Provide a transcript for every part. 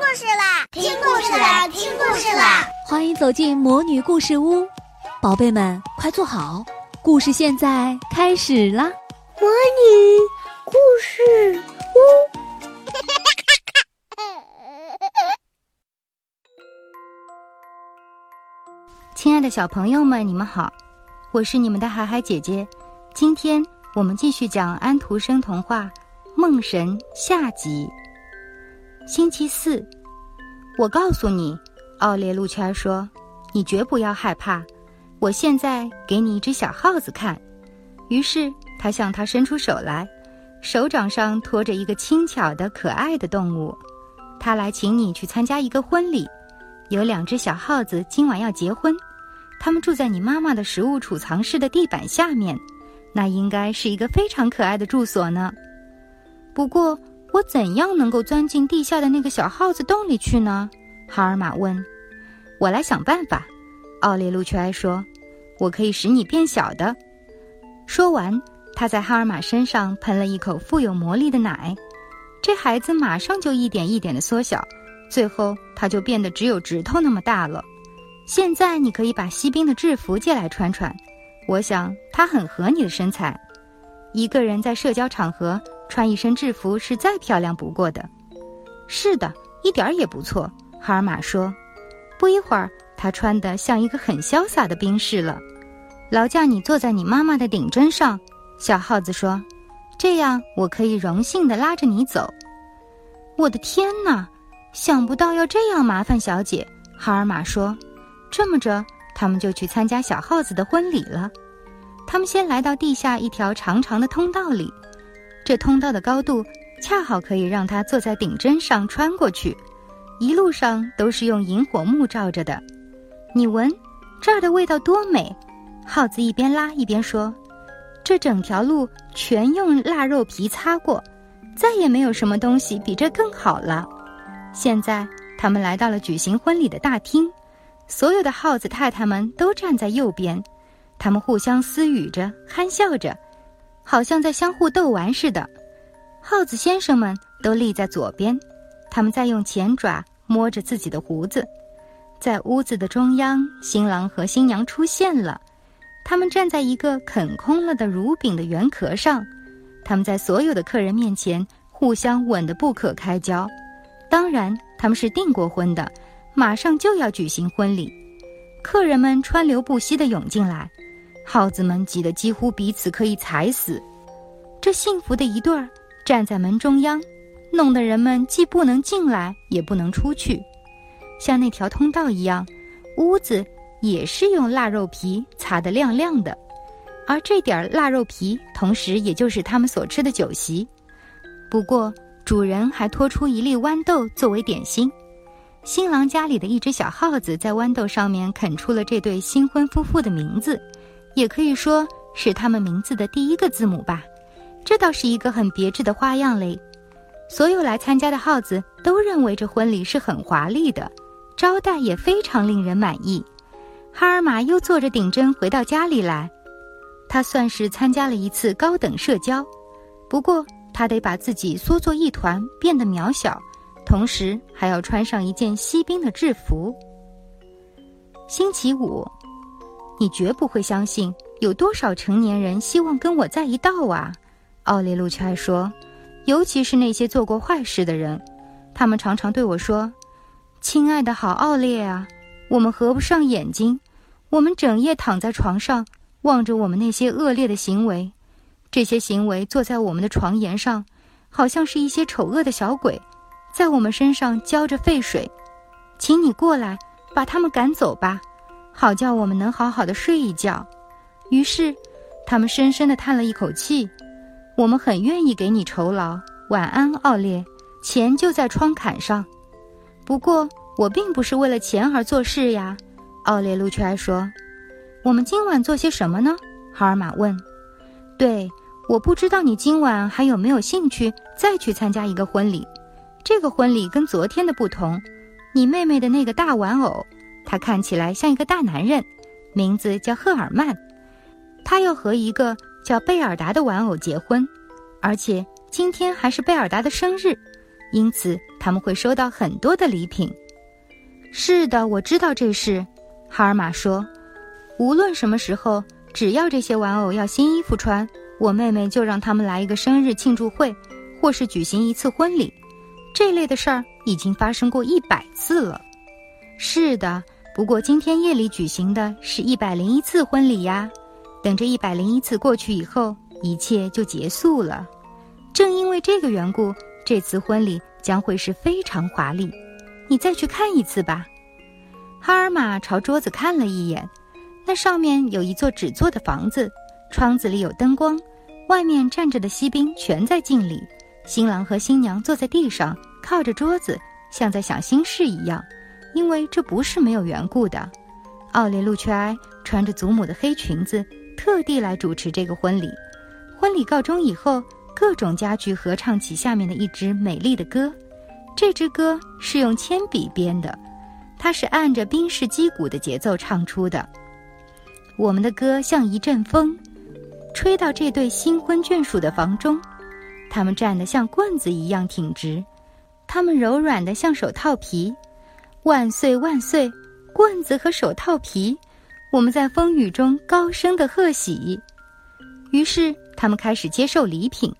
故事啦！听故事啦！听故事啦！欢迎走进魔女故事屋，宝贝们快坐好，故事现在开始啦！魔女故事屋，亲爱的小朋友们，你们好，我是你们的海海姐姐。今天我们继续讲安徒生童话《梦神》下集。星期四，我告诉你，奥列路圈说：“你绝不要害怕。我现在给你一只小耗子看。”于是他向他伸出手来，手掌上托着一个轻巧的、可爱的动物。他来请你去参加一个婚礼，有两只小耗子今晚要结婚，他们住在你妈妈的食物储藏室的地板下面，那应该是一个非常可爱的住所呢。不过，我怎样能够钻进地下的那个小耗子洞里去呢？哈尔玛问。我来想办法，奥列路屈埃说。我可以使你变小的。说完，他在哈尔玛身上喷了一口富有魔力的奶，这孩子马上就一点一点的缩小，最后他就变得只有指头那么大了。现在你可以把锡兵的制服借来穿穿，我想它很合你的身材。一个人在社交场合。穿一身制服是再漂亮不过的，是的，一点儿也不错。哈尔玛说。不一会儿，他穿得像一个很潇洒的兵士了。劳驾你坐在你妈妈的顶针上，小耗子说，这样我可以荣幸地拉着你走。我的天哪，想不到要这样麻烦小姐。哈尔玛说。这么着，他们就去参加小耗子的婚礼了。他们先来到地下一条长长的通道里。这通道的高度恰好可以让他坐在顶针上穿过去，一路上都是用萤火木照着的。你闻，这儿的味道多美！耗子一边拉一边说：“这整条路全用腊肉皮擦过，再也没有什么东西比这更好了。”现在他们来到了举行婚礼的大厅，所有的耗子太太们都站在右边，他们互相私语着，憨笑着。好像在相互逗玩似的，耗子先生们都立在左边，他们在用前爪摸着自己的胡子。在屋子的中央，新郎和新娘出现了，他们站在一个啃空了的乳饼的圆壳上，他们在所有的客人面前互相吻得不可开交。当然，他们是订过婚的，马上就要举行婚礼。客人们川流不息地涌进来。耗子们挤得几乎彼此可以踩死，这幸福的一对儿站在门中央，弄得人们既不能进来，也不能出去。像那条通道一样，屋子也是用腊肉皮擦得亮亮的，而这点腊肉皮，同时也就是他们所吃的酒席。不过，主人还拖出一粒豌豆作为点心。新郎家里的一只小耗子在豌豆上面啃出了这对新婚夫妇的名字。也可以说是他们名字的第一个字母吧，这倒是一个很别致的花样嘞。所有来参加的耗子都认为这婚礼是很华丽的，招待也非常令人满意。哈尔玛又坐着顶针回到家里来，他算是参加了一次高等社交，不过他得把自己缩作一团，变得渺小，同时还要穿上一件锡兵的制服。星期五。你绝不会相信，有多少成年人希望跟我在一道啊！奥列路却还说，尤其是那些做过坏事的人，他们常常对我说：“亲爱的好奥列啊，我们合不上眼睛，我们整夜躺在床上，望着我们那些恶劣的行为，这些行为坐在我们的床沿上，好像是一些丑恶的小鬼，在我们身上浇着沸水，请你过来，把他们赶走吧。”好叫我们能好好的睡一觉。于是，他们深深地叹了一口气。我们很愿意给你酬劳。晚安，奥列。钱就在窗槛上。不过，我并不是为了钱而做事呀。奥列路却说：“我们今晚做些什么呢？”哈尔玛问。“对，我不知道你今晚还有没有兴趣再去参加一个婚礼。这个婚礼跟昨天的不同。你妹妹的那个大玩偶。”他看起来像一个大男人，名字叫赫尔曼。他要和一个叫贝尔达的玩偶结婚，而且今天还是贝尔达的生日，因此他们会收到很多的礼品。是的，我知道这事。哈尔玛说：“无论什么时候，只要这些玩偶要新衣服穿，我妹妹就让他们来一个生日庆祝会，或是举行一次婚礼。这类的事儿已经发生过一百次了。”是的，不过今天夜里举行的是一百零一次婚礼呀。等这一百零一次过去以后，一切就结束了。正因为这个缘故，这次婚礼将会是非常华丽。你再去看一次吧。哈尔玛朝桌子看了一眼，那上面有一座纸做的房子，窗子里有灯光，外面站着的锡兵全在敬礼。新郎和新娘坐在地上，靠着桌子，像在想心事一样。因为这不是没有缘故的。奥列路却埃穿着祖母的黑裙子，特地来主持这个婚礼。婚礼告终以后，各种家具合唱起下面的一支美丽的歌。这支歌是用铅笔编的，它是按着宾士击鼓的节奏唱出的。我们的歌像一阵风，吹到这对新婚眷属的房中，他们站得像棍子一样挺直，他们柔软的像手套皮。万岁万岁！棍子和手套皮，我们在风雨中高声的贺喜。于是他们开始接受礼品，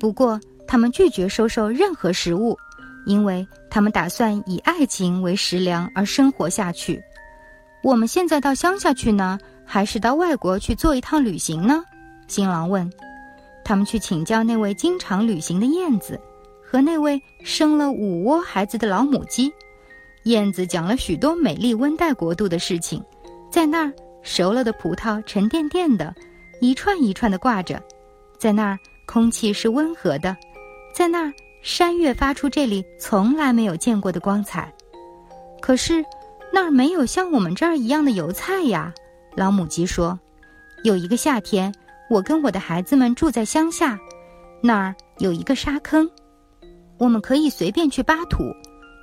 不过他们拒绝收受任何食物，因为他们打算以爱情为食粮而生活下去。我们现在到乡下去呢，还是到外国去做一趟旅行呢？新郎问。他们去请教那位经常旅行的燕子，和那位生了五窝孩子的老母鸡。燕子讲了许多美丽温带国度的事情，在那儿熟了的葡萄沉甸甸的，一串一串的挂着；在那儿空气是温和的，在那儿山岳发出这里从来没有见过的光彩。可是那儿没有像我们这儿一样的油菜呀，老母鸡说。有一个夏天，我跟我的孩子们住在乡下，那儿有一个沙坑，我们可以随便去扒土。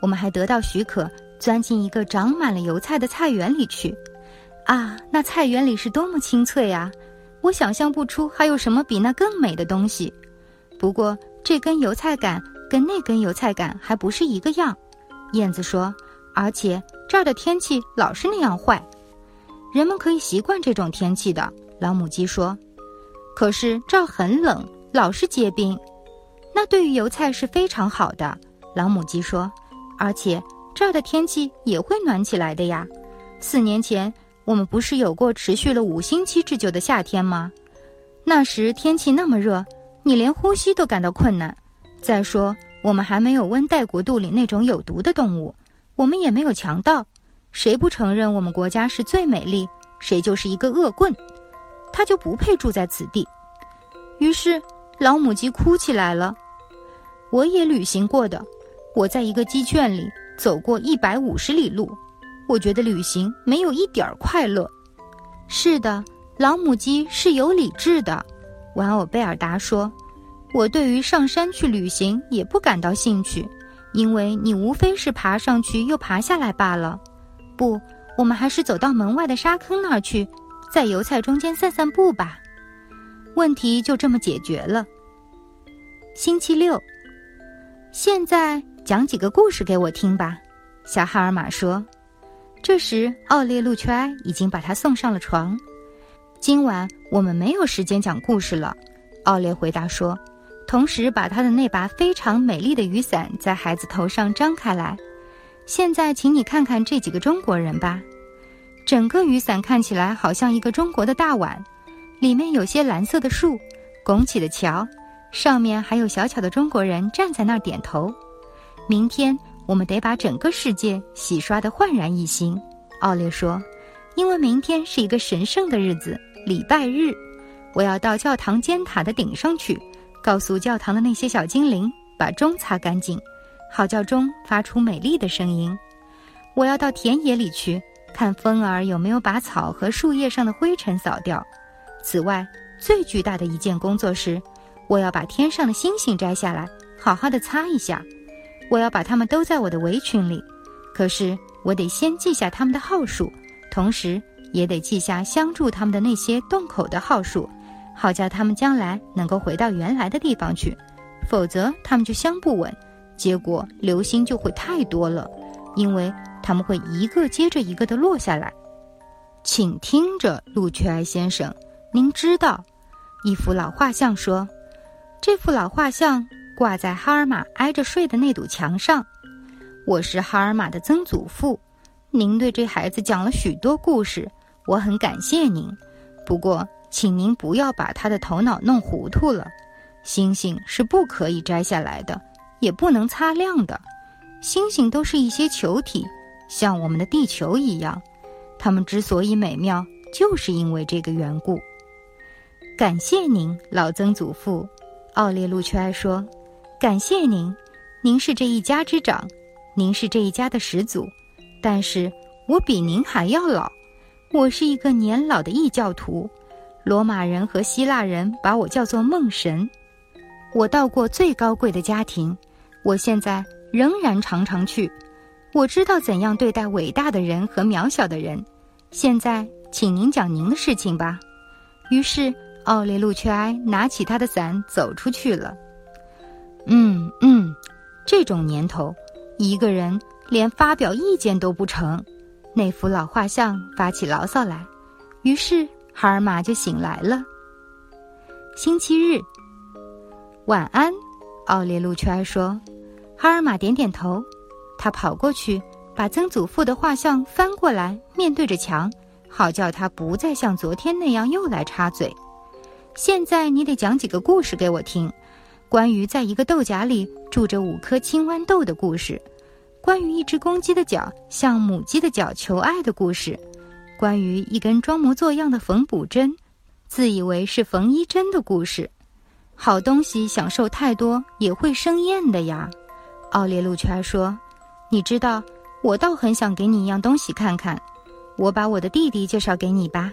我们还得到许可，钻进一个长满了油菜的菜园里去。啊，那菜园里是多么清脆啊！我想象不出还有什么比那更美的东西。不过这根油菜杆跟那根油菜杆还不是一个样。燕子说，而且这儿的天气老是那样坏。人们可以习惯这种天气的，老母鸡说。可是这儿很冷，老是结冰。那对于油菜是非常好的，老母鸡说。而且这儿的天气也会暖起来的呀。四年前我们不是有过持续了五星期之久的夏天吗？那时天气那么热，你连呼吸都感到困难。再说我们还没有温带国度里那种有毒的动物，我们也没有强盗。谁不承认我们国家是最美丽，谁就是一个恶棍，他就不配住在此地。于是老母鸡哭起来了。我也旅行过的。我在一个鸡圈里走过一百五十里路，我觉得旅行没有一点儿快乐。是的，老母鸡是有理智的，玩偶贝尔达说：“我对于上山去旅行也不感到兴趣，因为你无非是爬上去又爬下来罢了。不，我们还是走到门外的沙坑那儿去，在油菜中间散散步吧。”问题就这么解决了。星期六，现在。讲几个故事给我听吧，小哈尔玛说。这时，奥列路却埃已经把他送上了床。今晚我们没有时间讲故事了，奥列回答说，同时把他的那把非常美丽的雨伞在孩子头上张开来。现在，请你看看这几个中国人吧。整个雨伞看起来好像一个中国的大碗，里面有些蓝色的树，拱起的桥，上面还有小巧的中国人站在那儿点头。明天我们得把整个世界洗刷得焕然一新，奥列说，因为明天是一个神圣的日子——礼拜日。我要到教堂尖塔的顶上去，告诉教堂的那些小精灵把钟擦干净，好叫钟发出美丽的声音。我要到田野里去，看风儿有没有把草和树叶上的灰尘扫掉。此外，最巨大的一件工作是，我要把天上的星星摘下来，好好的擦一下。我要把它们都在我的围裙里，可是我得先记下它们的号数，同时也得记下相助它们的那些洞口的号数，好叫它们将来能够回到原来的地方去，否则它们就相不稳，结果流星就会太多了，因为它们会一个接着一个的落下来。请听着，路雀埃先生，您知道，一幅老画像说，这幅老画像挂在哈尔玛挨着睡的那堵墙上。我是哈尔玛的曾祖父，您对这孩子讲了许多故事，我很感谢您。不过，请您不要把他的头脑弄糊涂了。星星是不可以摘下来的，也不能擦亮的。星星都是一些球体，像我们的地球一样。它们之所以美妙，就是因为这个缘故。感谢您，老曾祖父，奥列路却爱说：“感谢您，您是这一家之长，您是这一家的始祖。但是我比您还要老，我是一个年老的异教徒。罗马人和希腊人把我叫做梦神。我到过最高贵的家庭，我现在仍然常常去。”我知道怎样对待伟大的人和渺小的人。现在，请您讲您的事情吧。于是，奥列路却埃拿起他的伞走出去了。嗯嗯，这种年头，一个人连发表意见都不成。那幅老画像发起牢骚来，于是哈尔玛就醒来了。星期日，晚安，奥列路圈说。哈尔玛点点头。他跑过去，把曾祖父的画像翻过来，面对着墙，好叫他不再像昨天那样又来插嘴。现在你得讲几个故事给我听，关于在一个豆荚里住着五颗青豌豆的故事，关于一只公鸡的脚向母鸡的脚求爱的故事，关于一根装模作样的缝补针，自以为是缝衣针的故事。好东西享受太多也会生厌的呀，奥列路圈说。你知道，我倒很想给你一样东西看看。我把我的弟弟介绍给你吧，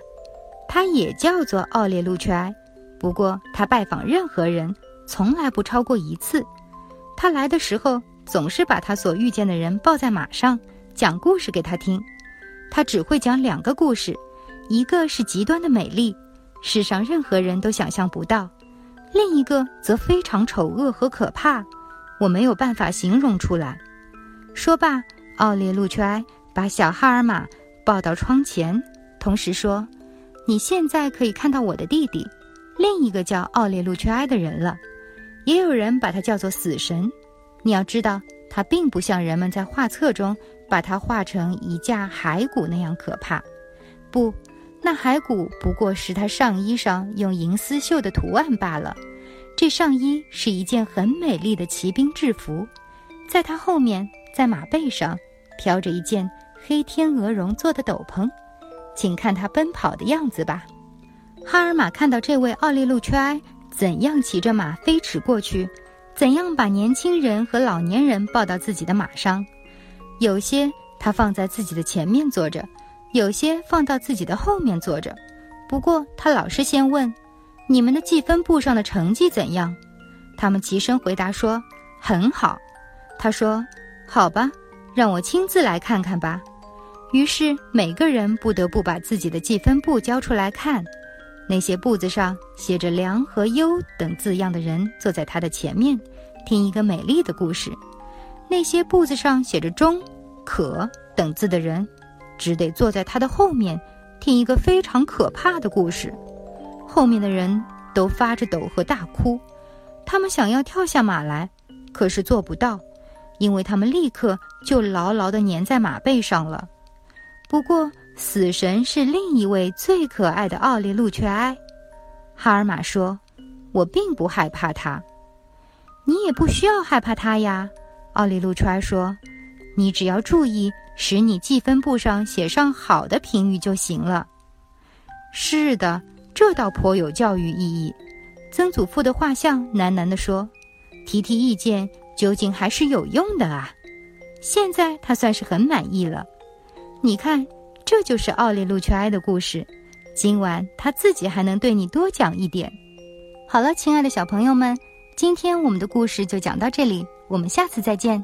他也叫做奥列路却埃，不过他拜访任何人从来不超过一次。他来的时候总是把他所遇见的人抱在马上，讲故事给他听。他只会讲两个故事，一个是极端的美丽，世上任何人都想象不到；另一个则非常丑恶和可怕，我没有办法形容出来。说罢，奥列路却埃把小哈尔玛抱到窗前，同时说：“你现在可以看到我的弟弟，另一个叫奥列路却埃的人了。也有人把它叫做死神。你要知道，它并不像人们在画册中把它画成一架骸骨那样可怕。不，那骸骨不过是他上衣上用银丝绣的图案罢了。这上衣是一件很美丽的骑兵制服，在他后面。”在马背上飘着一件黑天鹅绒做的斗篷，请看他奔跑的样子吧。哈尔玛看到这位奥利路缺埃怎样骑着马飞驰过去，怎样把年轻人和老年人抱到自己的马上，有些他放在自己的前面坐着，有些放到自己的后面坐着。不过他老是先问：“你们的计分簿上的成绩怎样？”他们齐声回答说：“很好。”他说。好吧，让我亲自来看看吧。于是每个人不得不把自己的记分簿交出来看。那些簿子上写着“良”和“优”等字样的人坐在他的前面，听一个美丽的故事；那些簿子上写着“中”、“可”等字的人，只得坐在他的后面，听一个非常可怕的故事。后面的人都发着抖和大哭，他们想要跳下马来，可是做不到。因为他们立刻就牢牢地粘在马背上了。不过，死神是另一位最可爱的奥利路却埃。哈尔玛说：“我并不害怕他，你也不需要害怕他呀。”奥利路却埃说：“你只要注意使你记分簿上写上好的评语就行了。”是的，这倒颇有教育意义。曾祖父的画像喃喃地说：“提提意见。”究竟还是有用的啊！现在他算是很满意了。你看，这就是奥利路却埃的故事。今晚他自己还能对你多讲一点。好了，亲爱的小朋友们，今天我们的故事就讲到这里，我们下次再见。